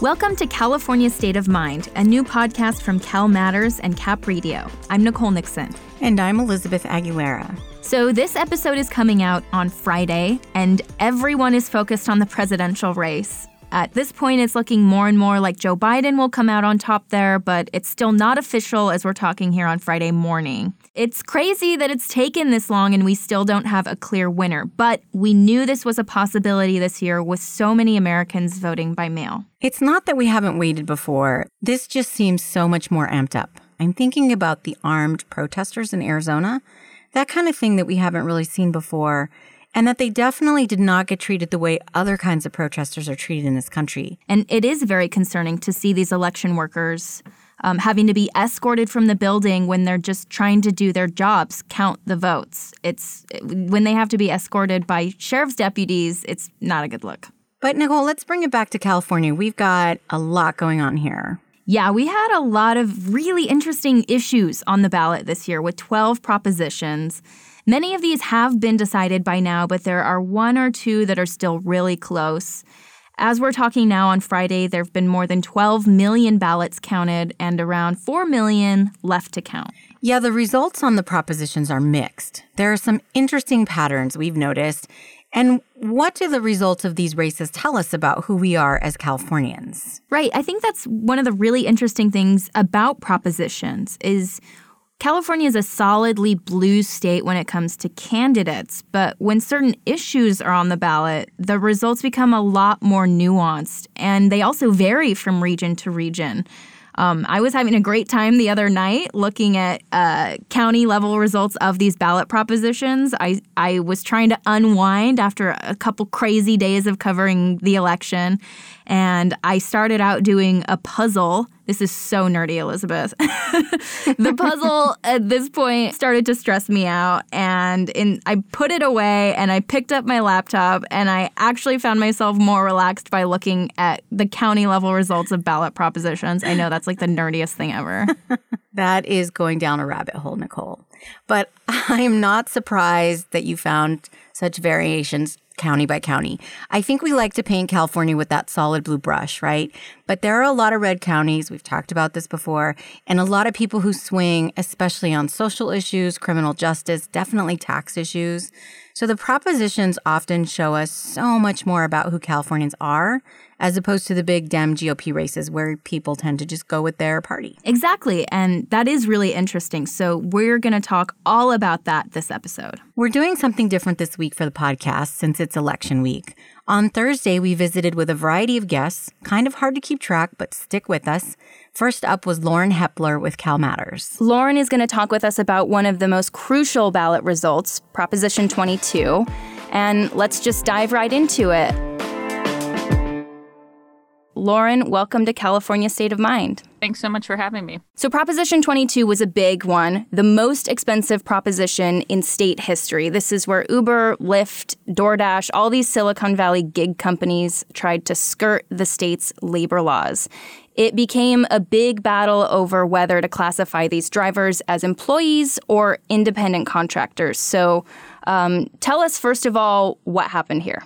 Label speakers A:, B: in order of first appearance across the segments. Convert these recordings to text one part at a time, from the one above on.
A: Welcome to California State of Mind, a new podcast from Cal Matters and Cap Radio. I'm Nicole Nixon.
B: And I'm Elizabeth Aguilera.
A: So, this episode is coming out on Friday, and everyone is focused on the presidential race. At this point, it's looking more and more like Joe Biden will come out on top there, but it's still not official as we're talking here on Friday morning. It's crazy that it's taken this long and we still don't have a clear winner, but we knew this was a possibility this year with so many Americans voting by mail.
B: It's not that we haven't waited before, this just seems so much more amped up. I'm thinking about the armed protesters in Arizona, that kind of thing that we haven't really seen before and that they definitely did not get treated the way other kinds of protesters are treated in this country.
A: And it is very concerning to see these election workers um, having to be escorted from the building when they're just trying to do their jobs, count the votes. It's when they have to be escorted by sheriff's deputies, it's not a good look.
B: But Nicole, let's bring it back to California. We've got a lot going on here.
A: Yeah, we had a lot of really interesting issues on the ballot this year with 12 propositions. Many of these have been decided by now, but there are one or two that are still really close. As we're talking now on Friday, there have been more than 12 million ballots counted and around 4 million left to count.
B: Yeah, the results on the propositions are mixed. There are some interesting patterns we've noticed. And what do the results of these races tell us about who we are as Californians?
A: Right. I think that's one of the really interesting things about propositions is California is a solidly blue state when it comes to candidates, but when certain issues are on the ballot, the results become a lot more nuanced and they also vary from region to region. Um, I was having a great time the other night looking at uh, county level results of these ballot propositions. I, I was trying to unwind after a couple crazy days of covering the election, and I started out doing a puzzle this is so nerdy, Elizabeth. the puzzle at this point started to stress me out, and in, I put it away and I picked up my laptop, and I actually found myself more relaxed by looking at the county level results of ballot propositions. I know that's like the nerdiest thing ever.
B: that is going down a rabbit hole, Nicole. But I'm not surprised that you found such variations county by county. I think we like to paint California with that solid blue brush, right? But there are a lot of red counties. We've talked about this before, and a lot of people who swing, especially on social issues, criminal justice, definitely tax issues. So the propositions often show us so much more about who Californians are as opposed to the big Dem GOP races where people tend to just go with their party.
A: Exactly. And that is really interesting. So we're going to talk all about that this episode.
B: We're doing something different this week for the podcast since it's election week. On Thursday, we visited with a variety of guests, kind of hard to keep track, but stick with us. First up was Lauren Hepler with Cal Matters.
A: Lauren is going to talk with us about one of the most crucial ballot results, Proposition 22. And let's just dive right into it. Lauren, welcome to California State of Mind.
C: Thanks so much for having me.
A: So, Proposition 22 was a big one, the most expensive proposition in state history. This is where Uber, Lyft, DoorDash, all these Silicon Valley gig companies tried to skirt the state's labor laws. It became a big battle over whether to classify these drivers as employees or independent contractors. So, um, tell us, first of all, what happened here.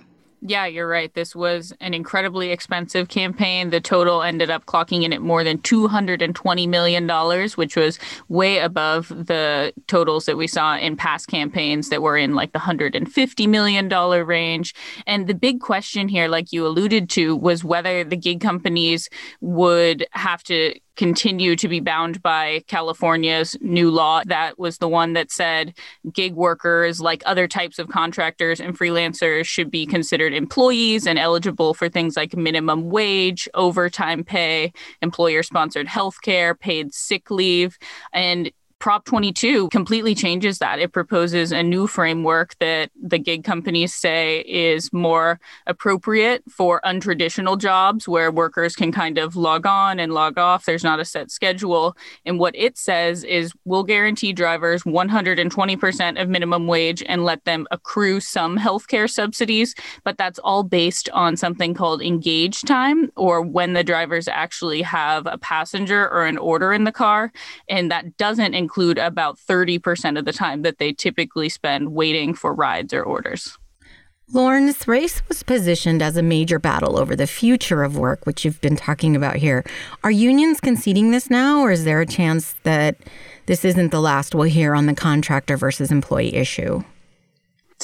C: Yeah, you're right. This was an incredibly expensive campaign. The total ended up clocking in at more than $220 million, which was way above the totals that we saw in past campaigns that were in like the $150 million range. And the big question here, like you alluded to, was whether the gig companies would have to continue to be bound by California's new law. That was the one that said gig workers, like other types of contractors and freelancers, should be considered employees and eligible for things like minimum wage, overtime pay, employer sponsored health care, paid sick leave. And Prop 22 completely changes that. It proposes a new framework that the gig companies say is more appropriate for untraditional jobs where workers can kind of log on and log off. There's not a set schedule. And what it says is we'll guarantee drivers 120% of minimum wage and let them accrue some healthcare subsidies, but that's all based on something called engage time or when the drivers actually have a passenger or an order in the car. And that doesn't include include about 30% of the time that they typically spend waiting for rides or orders.
B: Lauren, this race was positioned as a major battle over the future of work, which you've been talking about here. Are unions conceding this now, or is there a chance that this isn't the last we'll hear on the contractor versus employee issue?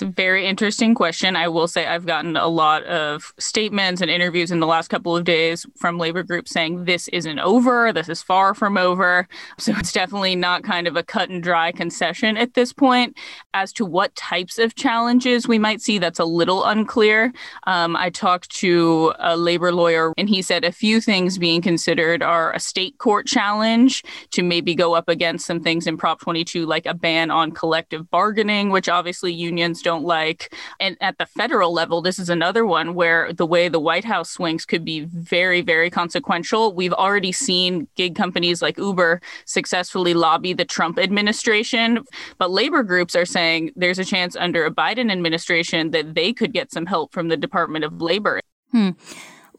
C: It's a very interesting question. I will say I've gotten a lot of statements and interviews in the last couple of days from labor groups saying this isn't over, this is far from over. So it's definitely not kind of a cut and dry concession at this point. As to what types of challenges we might see, that's a little unclear. Um, I talked to a labor lawyer and he said a few things being considered are a state court challenge to maybe go up against some things in Prop 22, like a ban on collective bargaining, which obviously unions don't like. And at the federal level, this is another one where the way the White House swings could be very, very consequential. We've already seen gig companies like Uber successfully lobby the Trump administration, but labor groups are saying there's a chance under a Biden administration that they could get some help from the Department of Labor.
A: Hmm.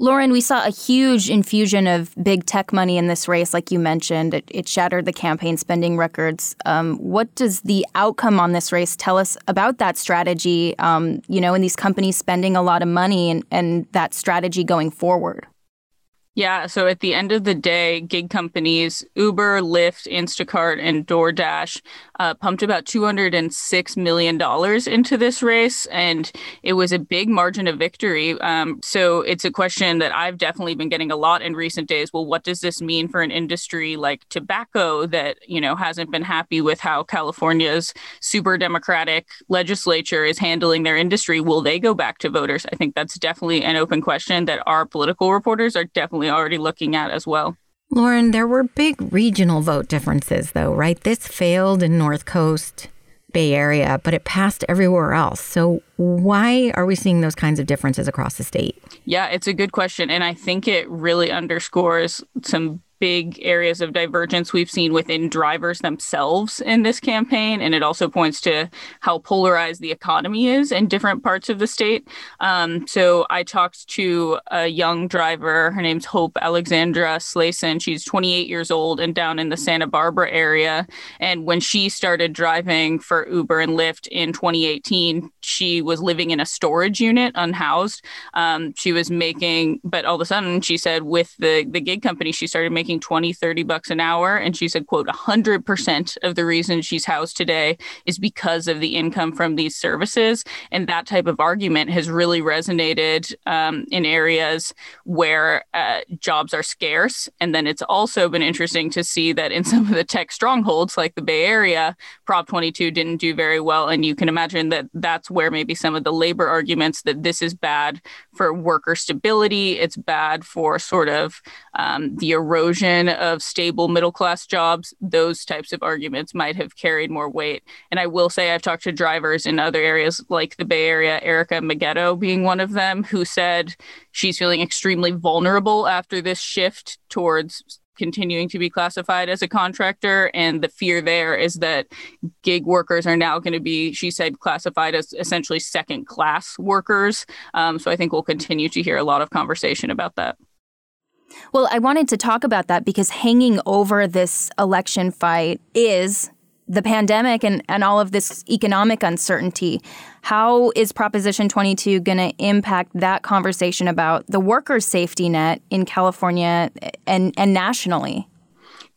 A: Lauren, we saw a huge infusion of big tech money in this race, like you mentioned. It, it shattered the campaign spending records. Um, what does the outcome on this race tell us about that strategy? Um, you know, and these companies spending a lot of money and, and that strategy going forward.
C: Yeah. So at the end of the day, gig companies, Uber, Lyft, Instacart, and DoorDash uh, pumped about $206 million into this race. And it was a big margin of victory. Um, so it's a question that I've definitely been getting a lot in recent days. Well, what does this mean for an industry like tobacco that, you know, hasn't been happy with how California's super democratic legislature is handling their industry? Will they go back to voters? I think that's definitely an open question that our political reporters are definitely definitely already looking at as well.
B: Lauren, there were big regional vote differences, though, right? This failed in North Coast, Bay Area, but it passed everywhere else. So, why are we seeing those kinds of differences across the state?
C: Yeah, it's a good question. And I think it really underscores some big areas of divergence we've seen within drivers themselves in this campaign. And it also points to how polarized the economy is in different parts of the state. Um, so I talked to a young driver. Her name's Hope Alexandra Slayson. She's 28 years old and down in the Santa Barbara area. And when she started driving for Uber and Lyft in 2018, she was living in a storage unit unhoused. Um, she was making, but all of a sudden she said with the, the gig company, she started making making 20, 30 bucks an hour. And she said, quote, 100% of the reason she's housed today is because of the income from these services. And that type of argument has really resonated um, in areas where uh, jobs are scarce. And then it's also been interesting to see that in some of the tech strongholds like the Bay Area, Prop 22 didn't do very well. And you can imagine that that's where maybe some of the labor arguments that this is bad for worker stability, it's bad for sort of um, the erosion of stable middle class jobs, those types of arguments might have carried more weight. And I will say, I've talked to drivers in other areas like the Bay Area, Erica Maggetto being one of them, who said she's feeling extremely vulnerable after this shift towards continuing to be classified as a contractor. And the fear there is that gig workers are now going to be, she said, classified as essentially second class workers. Um, so I think we'll continue to hear a lot of conversation about that.
A: Well, I wanted to talk about that because hanging over this election fight is the pandemic and, and all of this economic uncertainty. How is Proposition 22 going to impact that conversation about the workers' safety net in California and, and nationally?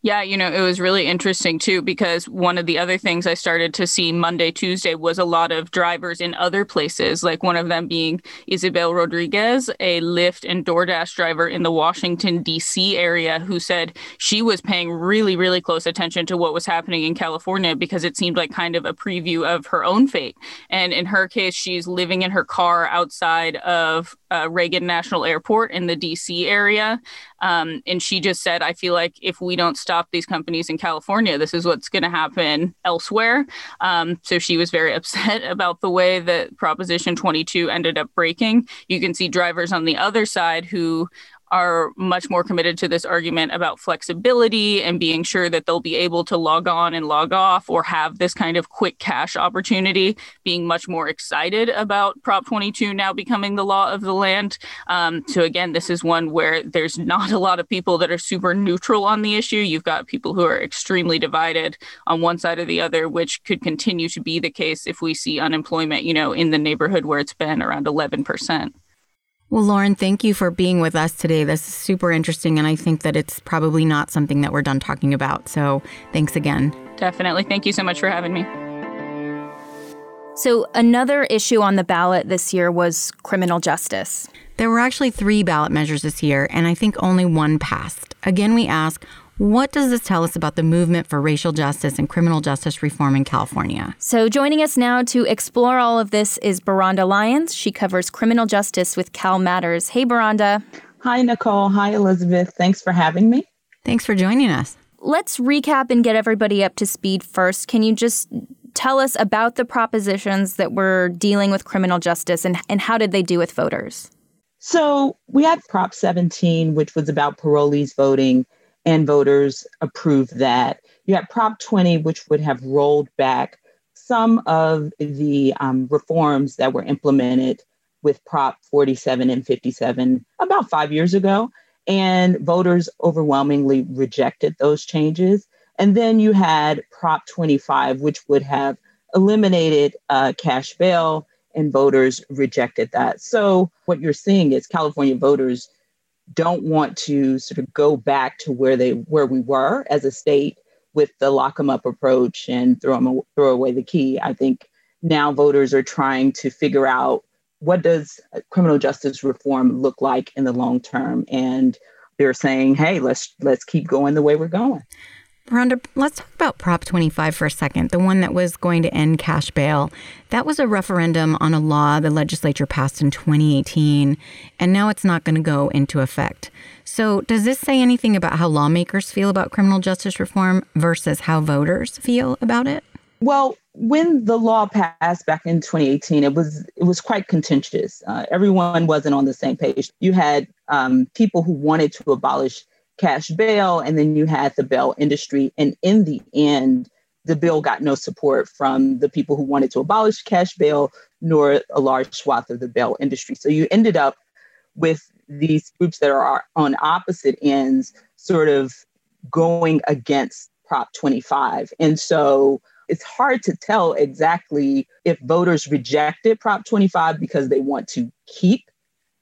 C: Yeah, you know, it was really interesting too because one of the other things I started to see Monday, Tuesday was a lot of drivers in other places, like one of them being Isabel Rodriguez, a Lyft and DoorDash driver in the Washington, D.C. area, who said she was paying really, really close attention to what was happening in California because it seemed like kind of a preview of her own fate. And in her case, she's living in her car outside of uh, Reagan National Airport in the DC area. Um, and she just said, I feel like if we don't stop these companies in California, this is what's going to happen elsewhere. Um, so she was very upset about the way that Proposition 22 ended up breaking. You can see drivers on the other side who are much more committed to this argument about flexibility and being sure that they'll be able to log on and log off or have this kind of quick cash opportunity, being much more excited about Prop 22 now becoming the law of the land. Um, so, again, this is one where there's not a lot of people that are super neutral on the issue. You've got people who are extremely divided on one side or the other, which could continue to be the case if we see unemployment, you know, in the neighborhood where it's been around 11%.
B: Well, Lauren, thank you for being with us today. This is super interesting, and I think that it's probably not something that we're done talking about. So thanks again.
C: Definitely. Thank you so much for having me.
A: So, another issue on the ballot this year was criminal justice.
B: There were actually three ballot measures this year, and I think only one passed. Again, we ask what does this tell us about the movement for racial justice and criminal justice reform in California?
A: So, joining us now to explore all of this is Byrhonda Lyons. She covers criminal justice with Cal Matters. Hey, Byrhonda.
D: Hi, Nicole. Hi, Elizabeth. Thanks for having me.
B: Thanks for joining us.
A: Let's recap and get everybody up to speed first. Can you just tell us about the propositions that were dealing with criminal justice and, and how did they do with voters?
D: So, we had Prop 17, which was about parolees voting and voters approved that. You had Prop 20, which would have rolled back some of the um, reforms that were implemented with Prop 47 and 57 about five years ago. And voters overwhelmingly rejected those changes. And then you had Prop 25, which would have eliminated uh, cash bail, and voters rejected that. So, what you're seeing is California voters don't want to sort of go back to where they where we were as a state with the lock them up approach and throw them throw away the key. I think now voters are trying to figure out what does criminal justice reform look like in the long term, and they're saying, "Hey, let's let's keep going the way we're going."
B: Rhonda, let's talk about Prop 25 for a second, the one that was going to end cash bail. That was a referendum on a law the legislature passed in 2018, and now it's not going to go into effect. So, does this say anything about how lawmakers feel about criminal justice reform versus how voters feel about it?
D: Well, when the law passed back in 2018, it was it was quite contentious. Uh, everyone wasn't on the same page. You had um, people who wanted to abolish cash bail, and then you had the bail industry. And in the end, the bill got no support from the people who wanted to abolish cash bail, nor a large swath of the bail industry. So you ended up with these groups that are on opposite ends sort of going against Prop 25. And so it's hard to tell exactly if voters rejected Prop 25 because they want to keep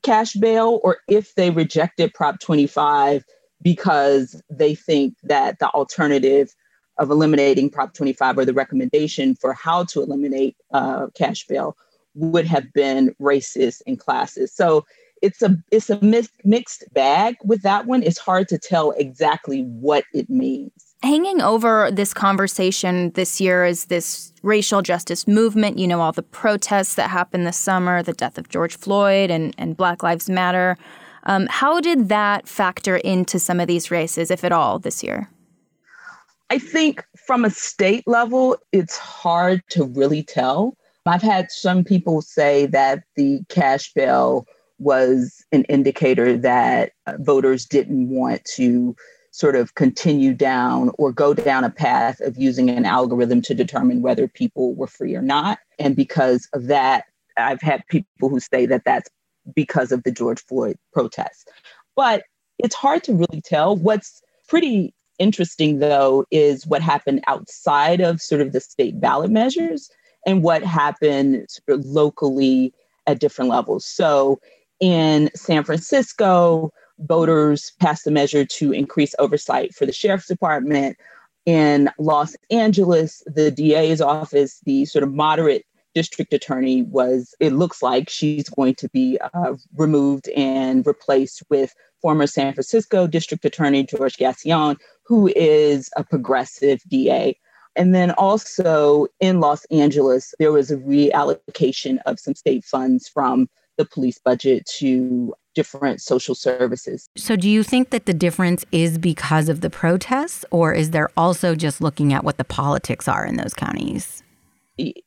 D: cash bail or if they rejected Prop 25 because they think that the alternative of eliminating Prop 25 or the recommendation for how to eliminate uh, cash bail would have been racist and classist. So it's a it's a mixed bag with that one. It's hard to tell exactly what it means.
A: Hanging over this conversation this year is this racial justice movement. You know, all the protests that happened this summer, the death of George Floyd and, and Black Lives Matter. Um, how did that factor into some of these races, if at all, this year?
D: I think from a state level, it's hard to really tell. I've had some people say that the cash bail was an indicator that uh, voters didn't want to sort of continue down or go down a path of using an algorithm to determine whether people were free or not. And because of that, I've had people who say that that's because of the George Floyd protests. But it's hard to really tell. What's pretty interesting, though, is what happened outside of sort of the state ballot measures and what happened sort of locally at different levels. So in San Francisco, voters passed a measure to increase oversight for the sheriff's department. In Los Angeles, the DA's office, the sort of moderate district attorney was, it looks like she's going to be uh, removed and replaced with former San Francisco district attorney George Gascon, who is a progressive DA. And then also in Los Angeles, there was a reallocation of some state funds from the police budget to different social services.
B: So, do you think that the difference is because of the protests, or is there also just looking at what the politics are in those counties?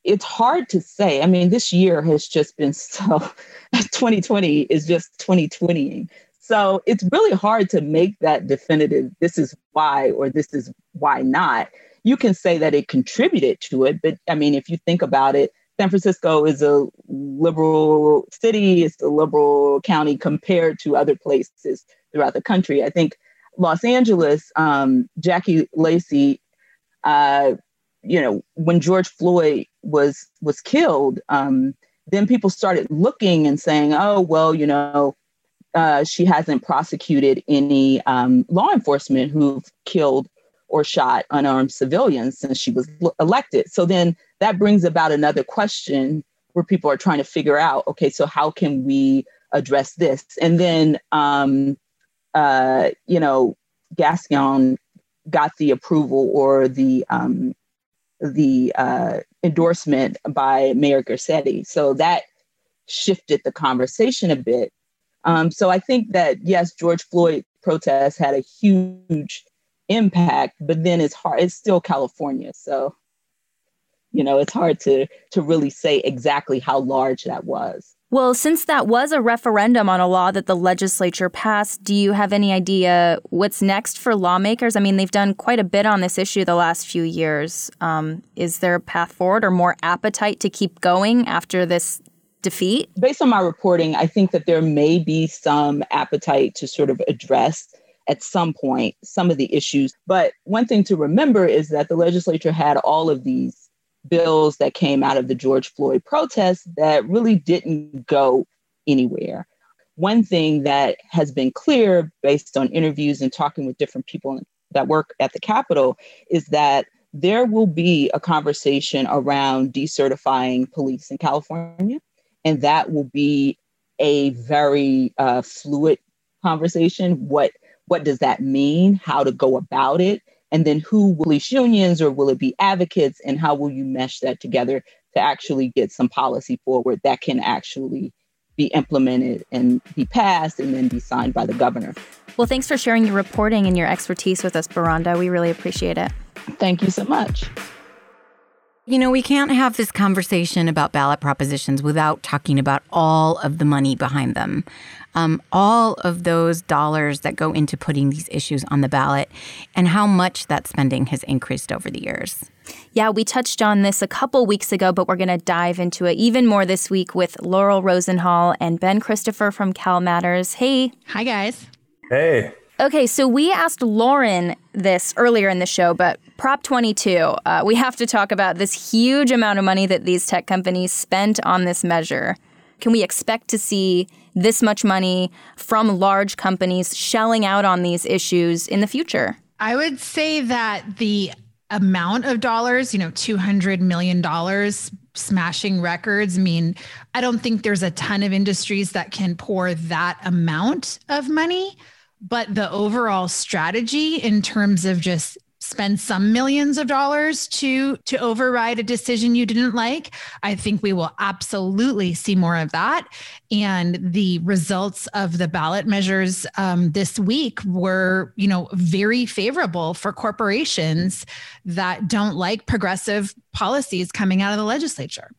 D: It's hard to say. I mean, this year has just been so 2020 is just 2020. So it's really hard to make that definitive, this is why or this is why not. You can say that it contributed to it, but I mean, if you think about it, San Francisco is a liberal city, it's a liberal county compared to other places throughout the country. I think Los Angeles, um, Jackie Lacey, uh, you know, when George Floyd was was killed, um, then people started looking and saying, "Oh, well, you know, uh, she hasn't prosecuted any um, law enforcement who've killed or shot unarmed civilians since she was elected." So then that brings about another question where people are trying to figure out, okay, so how can we address this? And then, um, uh, you know, Gascon got the approval or the um, the uh, endorsement by Mayor Garcetti. So that shifted the conversation a bit. Um, so I think that yes, George Floyd protests had a huge impact, but then it's hard. It's still California, so you know it's hard to to really say exactly how large that was.
A: Well, since that was a referendum on a law that the legislature passed, do you have any idea what's next for lawmakers? I mean, they've done quite a bit on this issue the last few years. Um, is there a path forward or more appetite to keep going after this defeat?
D: Based on my reporting, I think that there may be some appetite to sort of address at some point some of the issues. But one thing to remember is that the legislature had all of these bills that came out of the George Floyd protests that really didn't go anywhere. One thing that has been clear based on interviews and talking with different people that work at the Capitol is that there will be a conversation around decertifying police in California. And that will be a very uh, fluid conversation. What, what does that mean? How to go about it? And then who will police unions or will it be advocates? And how will you mesh that together to actually get some policy forward that can actually be implemented and be passed and then be signed by the governor?
A: Well, thanks for sharing your reporting and your expertise with us, Byrhonda. We really appreciate it.
D: Thank you so much.
B: You know, we can't have this conversation about ballot propositions without talking about all of the money behind them. Um, all of those dollars that go into putting these issues on the ballot and how much that spending has increased over the years.
A: Yeah, we touched on this a couple weeks ago, but we're going to dive into it even more this week with Laurel Rosenhall and Ben Christopher from Cal Matters. Hey.
E: Hi, guys.
F: Hey.
A: Okay, so we asked Lauren this earlier in the show, but Prop 22, uh, we have to talk about this huge amount of money that these tech companies spent on this measure. Can we expect to see this much money from large companies shelling out on these issues in the future?
E: I would say that the amount of dollars, you know, $200 million smashing records. I mean, I don't think there's a ton of industries that can pour that amount of money but the overall strategy in terms of just spend some millions of dollars to to override a decision you didn't like i think we will absolutely see more of that. And the results of the ballot measures um, this week were you know very favorable for corporations that don't like progressive policies coming out of the legislature.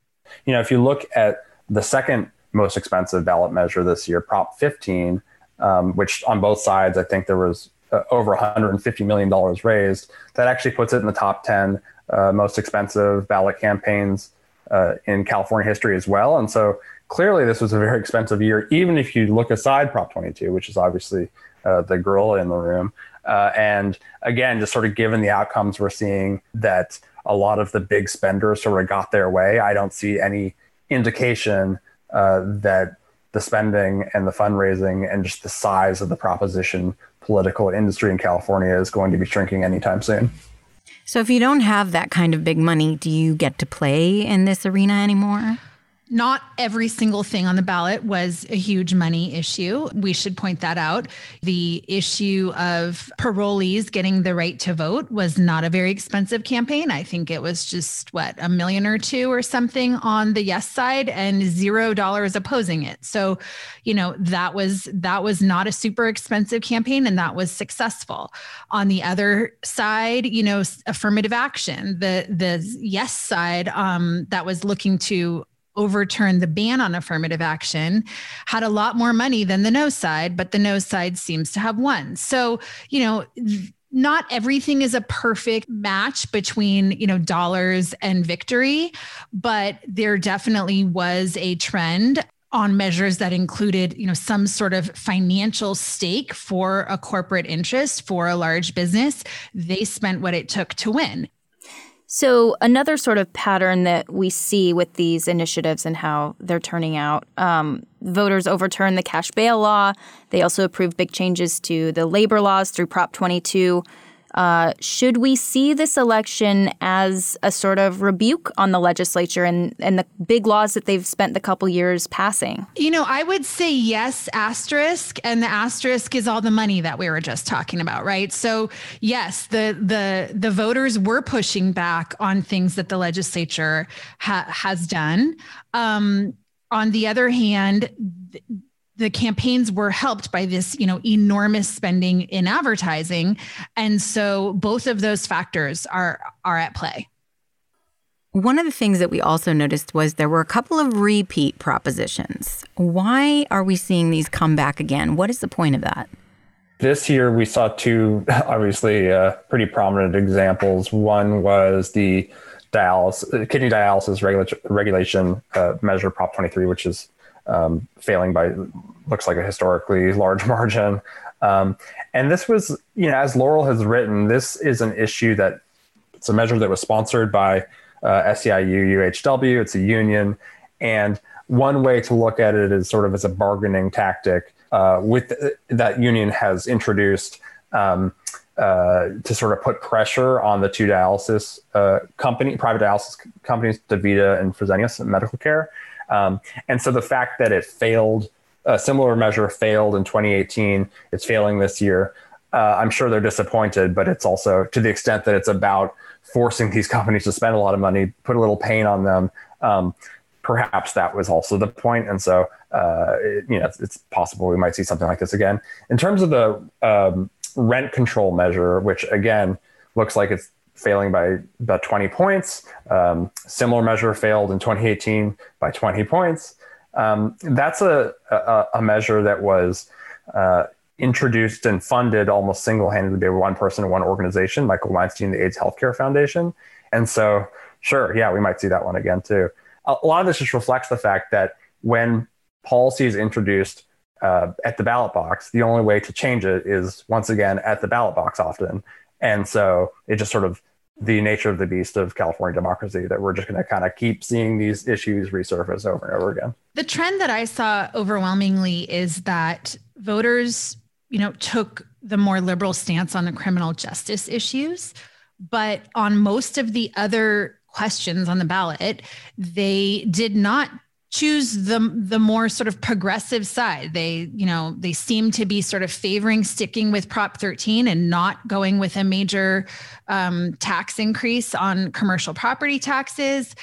F: You know if you look at the second most expensive ballot measure this year prop 15 um, which on both sides, I think there was uh, over 150 million dollars raised. That actually puts it in the top 10 uh, most expensive ballot campaigns uh, in California history as well. And so clearly, this was a very expensive year, even if you look aside Prop 22, which is obviously uh, the gorilla in the room. Uh, and again, just sort of given the outcomes we're seeing that a lot of the big spenders sort of got their way, I don't see any indication uh, that the spending and the fundraising and just the size of the proposition political industry in California is going to be shrinking anytime soon.
B: So, if you don't have that kind of big money, do you get to play in this arena anymore?
E: Not every single thing on the ballot was a huge money issue. We should point that out. The issue of parolees getting the right to vote was not a very expensive campaign. I think it was just what a million or two or something on the yes side and zero dollars opposing it. So, you know, that was that was not a super expensive campaign and that was successful. On the other side, you know, affirmative action, the the yes side um, that was looking to overturned the ban on affirmative action had a lot more money than the no side, but the no side seems to have won. So, you know, not everything is a perfect match between you know dollars and victory but there definitely was a trend on measures that included you know some sort of financial stake for a corporate interest for a large business they spent what it took to win
A: so, another sort of pattern that we see with these initiatives and how they're turning out um, voters overturn the cash bail law. They also approve big changes to the labor laws through Prop 22. Uh, should we see this election as a sort of rebuke on the legislature and, and the big laws that they've spent the couple years passing?
E: You know, I would say yes, asterisk, and the asterisk is all the money that we were just talking about, right? So yes, the the the voters were pushing back on things that the legislature ha- has done. Um, on the other hand, th- the campaigns were helped by this you know enormous spending in advertising. And so both of those factors are are at play.
B: One of the things that we also noticed was there were a couple of repeat propositions. Why are we seeing these come back again? What is the point of that?
F: This year we saw two obviously uh, pretty prominent examples. One was the dialysis kidney dialysis regula- regulation uh, measure prop 23 which is um, failing by looks like a historically large margin. Um, and this was, you know, as Laurel has written, this is an issue that it's a measure that was sponsored by uh, SEIU UHW. It's a union, and one way to look at it is sort of as a bargaining tactic. Uh, with that union has introduced um, uh, to sort of put pressure on the two dialysis uh, company, private dialysis companies, DaVita and Fresenius Medical Care, um, and so the fact that it failed, a similar measure failed in 2018, it's failing this year. Uh, I'm sure they're disappointed, but it's also to the extent that it's about forcing these companies to spend a lot of money, put a little pain on them. Um, perhaps that was also the point. and so uh, it, you know it's, it's, possible we might see something like this again. In terms of the um, rent control measure, which again looks like it's failing by about 20 points. Um, similar measure failed in 2018 by 20 points. Um, that's a, a, a, measure that was uh, introduced and funded almost single handedly by one person one organization, Michael Weinstein, the AIDS Healthcare Foundation. And so, sure, yeah, we might see that one again too. A, a lot of this just reflects the fact that when policy is introduced uh, at the ballot box, the only way to change it is once again at the ballot box often. And so it just sort of the nature of the beast of California democracy that we're just going to kind of keep seeing these issues resurface over and over again.
E: The trend that I saw overwhelmingly is that voters, you know, took the more liberal stance on the criminal justice issues, but on most of the other questions on the ballot, they did not choose the the more sort of progressive side. They, you know, they seem to be sort of favoring sticking with Prop 13 and not going with a major um, tax increase on commercial property taxes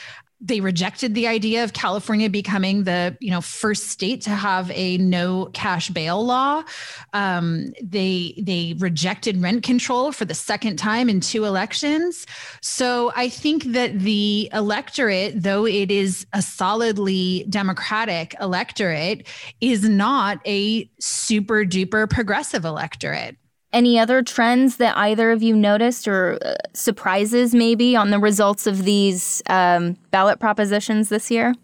E: they rejected the idea of California becoming the you know first state to have a no cash bail law. Um, they they rejected rent control for the second time in two elections. So I think that the electorate, though it is a solidly Democratic electorate, is not a super duper progressive electorate.
A: Any other trends that either of you noticed or uh, surprises maybe on the results of these um, ballot propositions this year?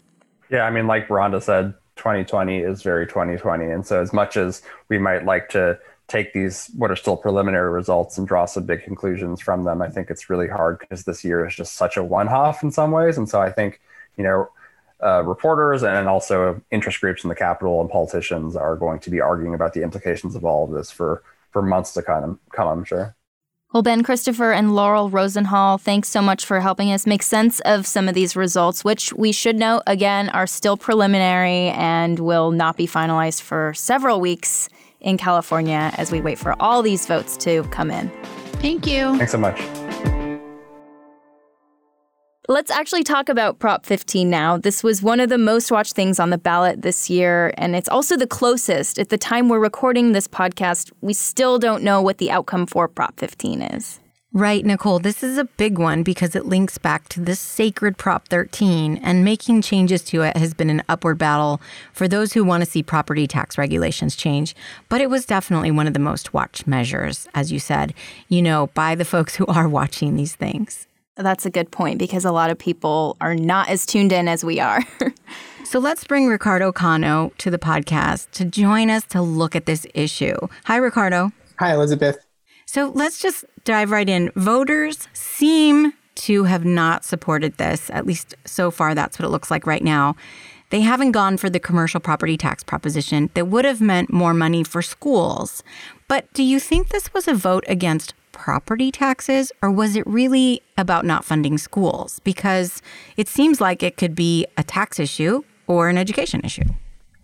F: Yeah, I mean, like Rhonda said, 2020 is very 2020. And so, as much as we might like to take these, what are still preliminary results, and draw some big conclusions from them, I think it's really hard because this year is just such a one off in some ways. And so, I think, you know, uh, reporters and also interest groups in the capital and politicians are going to be arguing about the implications of all of this for for months to come, come I'm sure.
A: Well, Ben Christopher and Laurel Rosenhall, thanks so much for helping us make sense of some of these results, which we should note again are still preliminary and will not be finalized for several weeks in California as we wait for all these votes to come in.
E: Thank you.
F: Thanks so much.
A: Let's actually talk about Prop 15 now. This was one of the most watched things on the ballot this year, and it's also the closest. At the time we're recording this podcast, we still don't know what the outcome for Prop 15 is.
B: Right, Nicole. This is a big one because it links back to this sacred Prop 13, and making changes to it has been an upward battle for those who want to see property tax regulations change. But it was definitely one of the most watched measures, as you said, you know, by the folks who are watching these things.
A: That's a good point because a lot of people are not as tuned in as we are.
B: so let's bring Ricardo Cano to the podcast to join us to look at this issue. Hi, Ricardo.
G: Hi, Elizabeth.
B: So let's just dive right in. Voters seem to have not supported this, at least so far, that's what it looks like right now. They haven't gone for the commercial property tax proposition that would have meant more money for schools. But do you think this was a vote against property taxes, or was it really about not funding schools? Because it seems like it could be a tax issue or an education issue.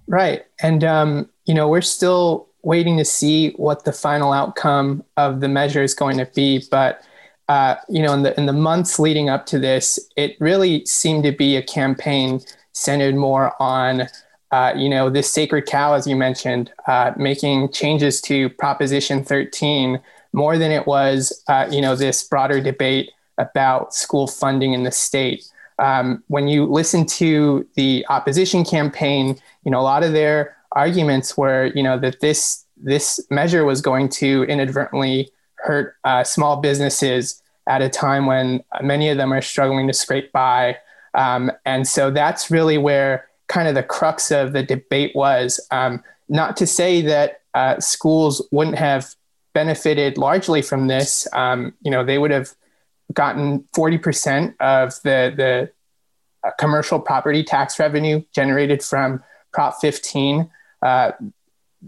G: Right. And, um, you know, we're still waiting to see what the final outcome of the measure is going to be. But uh, you know, in the in the months leading up to this, it really seemed to be a campaign centered more on uh, you know this sacred cow, as you mentioned, uh, making changes to Proposition 13 more than it was uh, you know this broader debate about school funding in the state. Um, when you listen to the opposition campaign, you know a lot of their arguments were, you know, that this this measure was going to inadvertently hurt uh, small businesses at a time when many of them are struggling to scrape by. Um, and so that's really where kind of the crux of the debate was. Um, not to say that uh, schools wouldn't have benefited largely from this. Um, you know, they would have gotten 40% of the, the uh, commercial property tax revenue generated from Prop 15. Uh,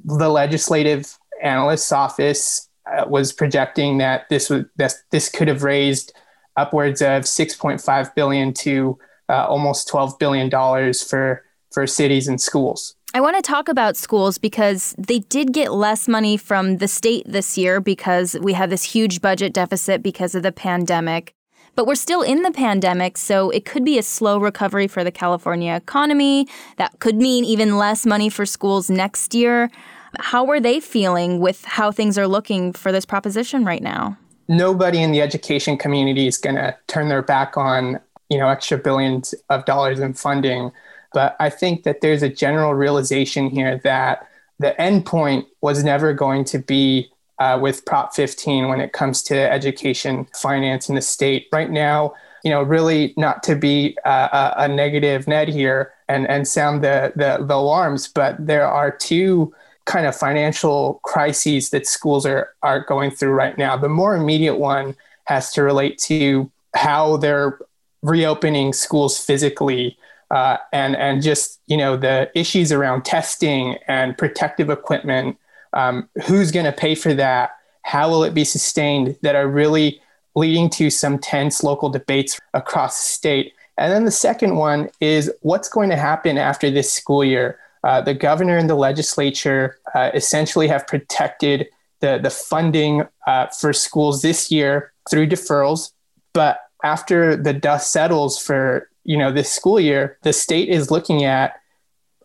G: the legislative analyst's office uh, was projecting that this was this, this could have raised upwards of 6.5 billion to uh, almost 12 billion dollars for for cities and schools.
A: I want to talk about schools because they did get less money from the state this year because we had this huge budget deficit because of the pandemic. But we're still in the pandemic, so it could be a slow recovery for the California economy. That could mean even less money for schools next year. How are they feeling with how things are looking for this proposition right now?
G: Nobody in the education community is going to turn their back on, you know, extra billions of dollars in funding. But I think that there's a general realization here that the endpoint was never going to be uh, with Prop 15 when it comes to education finance in the state. Right now, you know, really not to be uh, a, negative net here and, and sound the, the, the alarms, but there are two kind of financial crises that schools are, are going through right now. The more immediate one has to relate to how they're reopening schools physically uh, and and just you know the issues around testing and protective equipment um, who's going to pay for that? How will it be sustained? That are really leading to some tense local debates across the state. And then the second one is what's going to happen after this school year? Uh, the governor and the legislature uh, essentially have protected the, the funding uh, for schools this year through deferrals. But after the dust settles for you know this school year, the state is looking at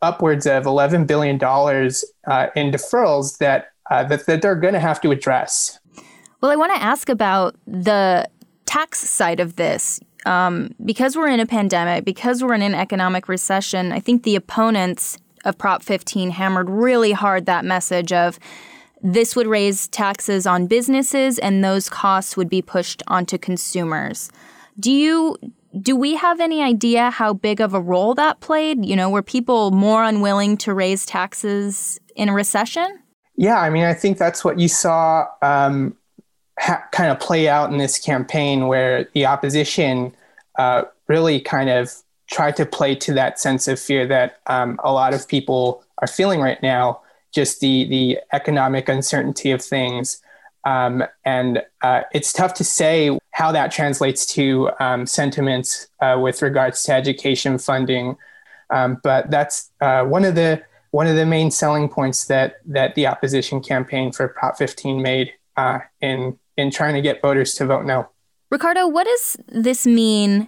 G: upwards of $11 billion uh, in deferrals that, uh, that, that they're going to have to address.
A: Well, I want to ask about the tax side of this. Um, because we're in a pandemic, because we're in an economic recession, I think the opponents of Prop 15 hammered really hard that message of this would raise taxes on businesses and those costs would be pushed onto consumers. Do you do we have any idea how big of a role that played? You know, were people more unwilling to raise taxes in a recession?
G: Yeah, I mean, I think that's what you saw um, ha- kind of play out in this campaign where the opposition uh, really kind of tried to play to that sense of fear that um, a lot of people are feeling right now, just the, the economic uncertainty of things. Um, and uh, it's tough to say how that translates to um, sentiments uh, with regards to education funding. Um, but that's uh, one of the one of the main selling points that that the opposition campaign for Prop 15 made uh, in in trying to get voters to vote no.
A: Ricardo, what does this mean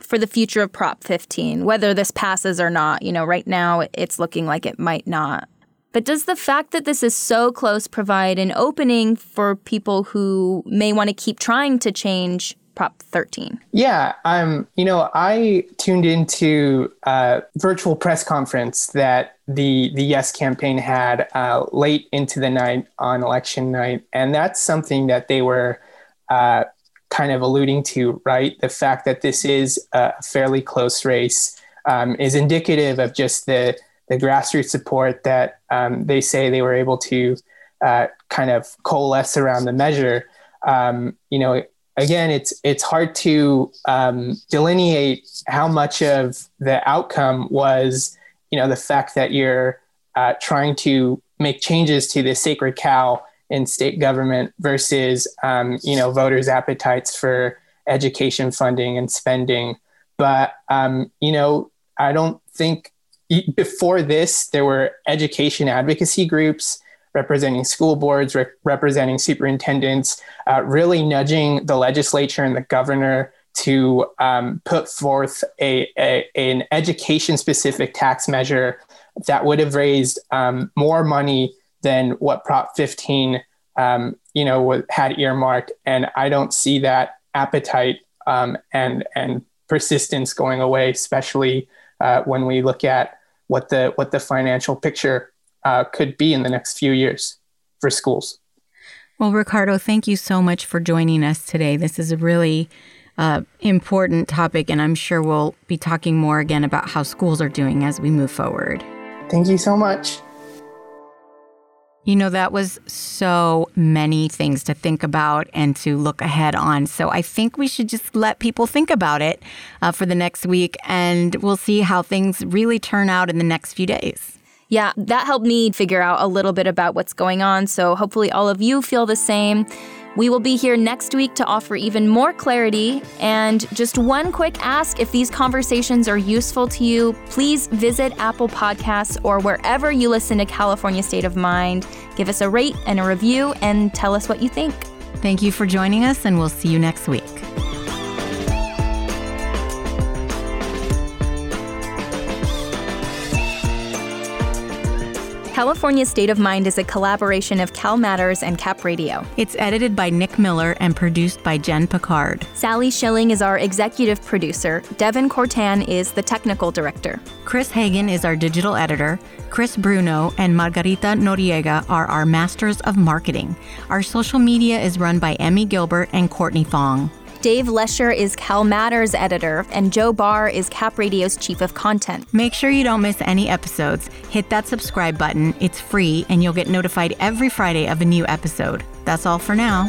A: for the future of Prop 15, whether this passes or not? You know, right now it's looking like it might not. But does the fact that this is so close provide an opening for people who may want to keep trying to change Prop 13?
G: Yeah, um, you know, I tuned into a virtual press conference that the the Yes campaign had uh, late into the night on election night, and that's something that they were uh, kind of alluding to, right? The fact that this is a fairly close race um, is indicative of just the the grassroots support that um, they say they were able to uh, kind of coalesce around the measure. Um, you know, again, it's it's hard to um, delineate how much of the outcome was, you know, the fact that you're uh, trying to make changes to the sacred cow in state government versus, um, you know, voters' appetites for education funding and spending. But um, you know, I don't think before this there were education advocacy groups representing school boards, re- representing superintendents, uh, really nudging the legislature and the governor to um, put forth a, a an education specific tax measure that would have raised um, more money than what Prop 15 um, you know had earmarked, and I don't see that appetite um, and and persistence going away, especially uh, when we look at what the what the financial picture uh, could be in the next few years for schools.
B: Well, Ricardo, thank you so much for joining us today. This is a really uh, important topic, and I'm sure we'll be talking more again about how schools are doing as we move forward.
G: Thank you so much.
B: You know, that was so many things to think about and to look ahead on. So I think we should just let people think about it uh, for the next week, and we'll see how things really turn out in the next few days.
A: Yeah, that helped me figure out a little bit about what's going on. So hopefully, all of you feel the same. We will be here next week to offer even more clarity. And just one quick ask if these conversations are useful to you, please visit Apple Podcasts or wherever you listen to California State of Mind. Give us a rate and a review and tell us what you think.
B: Thank you for joining us, and we'll see you next week.
A: California State of Mind is a collaboration of Cal Matters and Cap Radio.
B: It's edited by Nick Miller and produced by Jen Picard.
A: Sally Schilling is our executive producer. Devin Cortan is the technical director.
B: Chris Hagen is our digital editor. Chris Bruno and Margarita Noriega are our masters of marketing. Our social media is run by Emmy Gilbert and Courtney Fong.
A: Dave Lesher is Cal Matters editor, and Joe Barr is Cap Radio's chief of content.
B: Make sure you don't miss any episodes. Hit that subscribe button, it's free, and you'll get notified every Friday of a new episode. That's all for now.